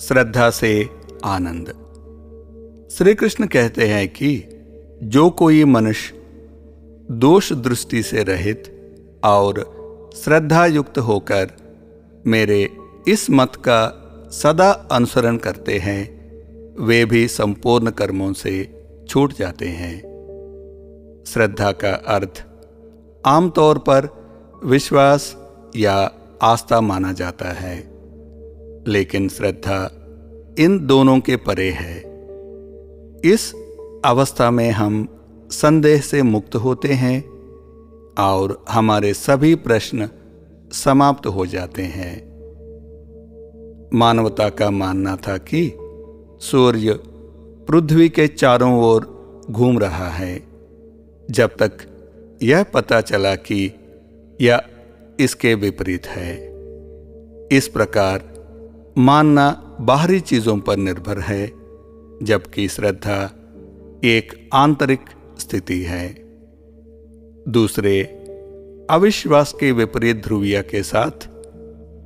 श्रद्धा से आनंद। श्री कृष्ण कहते हैं कि जो कोई मनुष्य दोष दृष्टि से रहित और श्रद्धा युक्त होकर मेरे इस मत का सदा अनुसरण करते हैं, वे भी संपूर्ण कर्मों से छूट जाते हैं। श्रद्धा का अर्थ आमतौर पर विश्वास या आस्था माना जाता है। लेकिन श्रद्धा इन दोनों के परे है। इस अवस्था में हम संदेह से मुक्त होते हैं और हमारे सभी प्रश्न समाप्त हो जाते हैं। मानवता का मानना था कि सूर्य पृथ्वी के चारों ओर घूम रहा है। जब तक यह पता चला कि यह इसके विपरीत है। इस प्रकार मानना बाहरी चीज़ों पर निर्भर है, जबकि श्रद्धा एक आंतरिक स्थिति है। दूसरे, अविश्वास के विपरीत ध्रुविया के साथ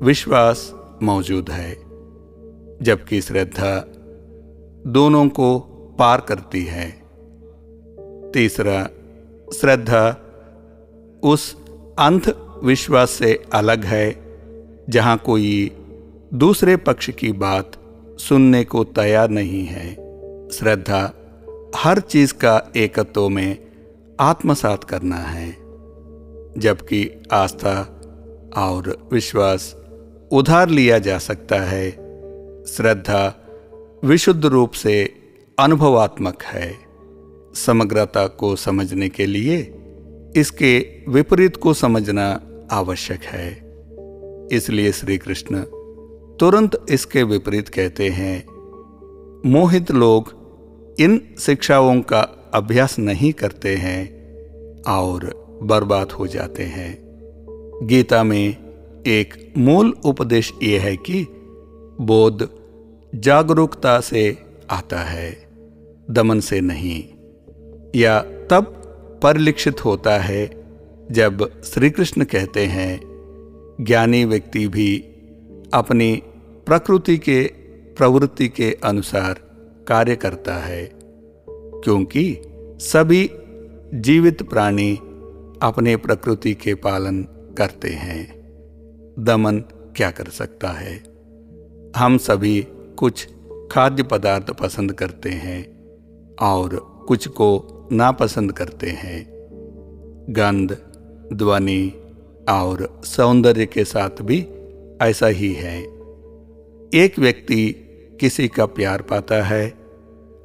विश्वास मौजूद है, जबकि श्रद्धा दोनों को पार करती है। तीसरा, श्रद्धा उस अंध विश्वास से अलग है, जहाँ कोई दूसरे पक्ष की बात सुनने को तैयार नहीं है। श्रद्धा हर चीज़ का एकत्व में आत्मसात करना है, जबकि आस्था और विश्वास उधार लिया जा सकता है। श्रद्धा विशुद्ध रूप से अनुभवात्मक है। समग्रता को समझने के लिए इसके विपरीत को समझना आवश्यक है। इसलिए श्री कृष्ण तुरंत इसके विपरीत कहते हैं, मोहित लोग इन शिक्षाओं का अभ्यास नहीं करते हैं और बर्बाद हो जाते हैं। गीता में एक मूल उपदेश यह है कि बोध जागरूकता से आता है, दमन से नहीं, या तब परिलक्षित होता है जब श्री कृष्ण कहते हैं, ज्ञानी व्यक्ति भी अपनी प्रकृति के प्रवृत्ति के अनुसार कार्य करता है, क्योंकि सभी जीवित प्राणी अपने प्रकृति के पालन करते हैं। दमन क्या कर सकता है? हम सभी कुछ खाद्य पदार्थ पसंद करते हैं और कुछ को नापसंद करते हैं। गंध, ध्वनि और सौंदर्य के साथ भी ऐसा ही है। एक व्यक्ति किसी का प्यार पाता है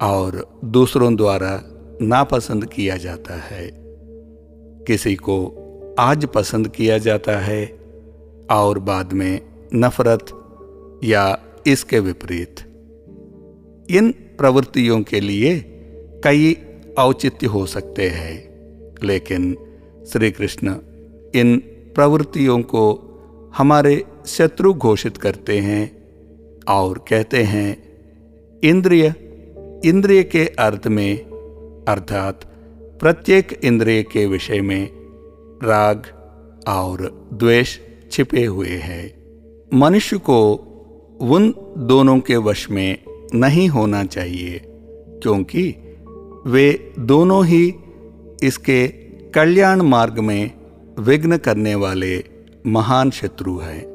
और दूसरों द्वारा नापसंद किया जाता है। किसी को आज पसंद किया जाता है और बाद में नफरत या इसके विपरीत। इन प्रवृत्तियों के लिए कई औचित्य हो सकते हैं, लेकिन श्री कृष्ण इन प्रवृत्तियों को हमारे शत्रु घोषित करते हैं और कहते हैं, इंद्रिय इंद्रिय के अर्थ में, अर्थात प्रत्येक इंद्रिय के विषय में, राग और द्वेष छिपे हुए हैं। मनुष्य को उन दोनों के वश में नहीं होना चाहिए, क्योंकि वे दोनों ही इसके कल्याण मार्ग में विघ्न करने वाले महान शत्रु हैं।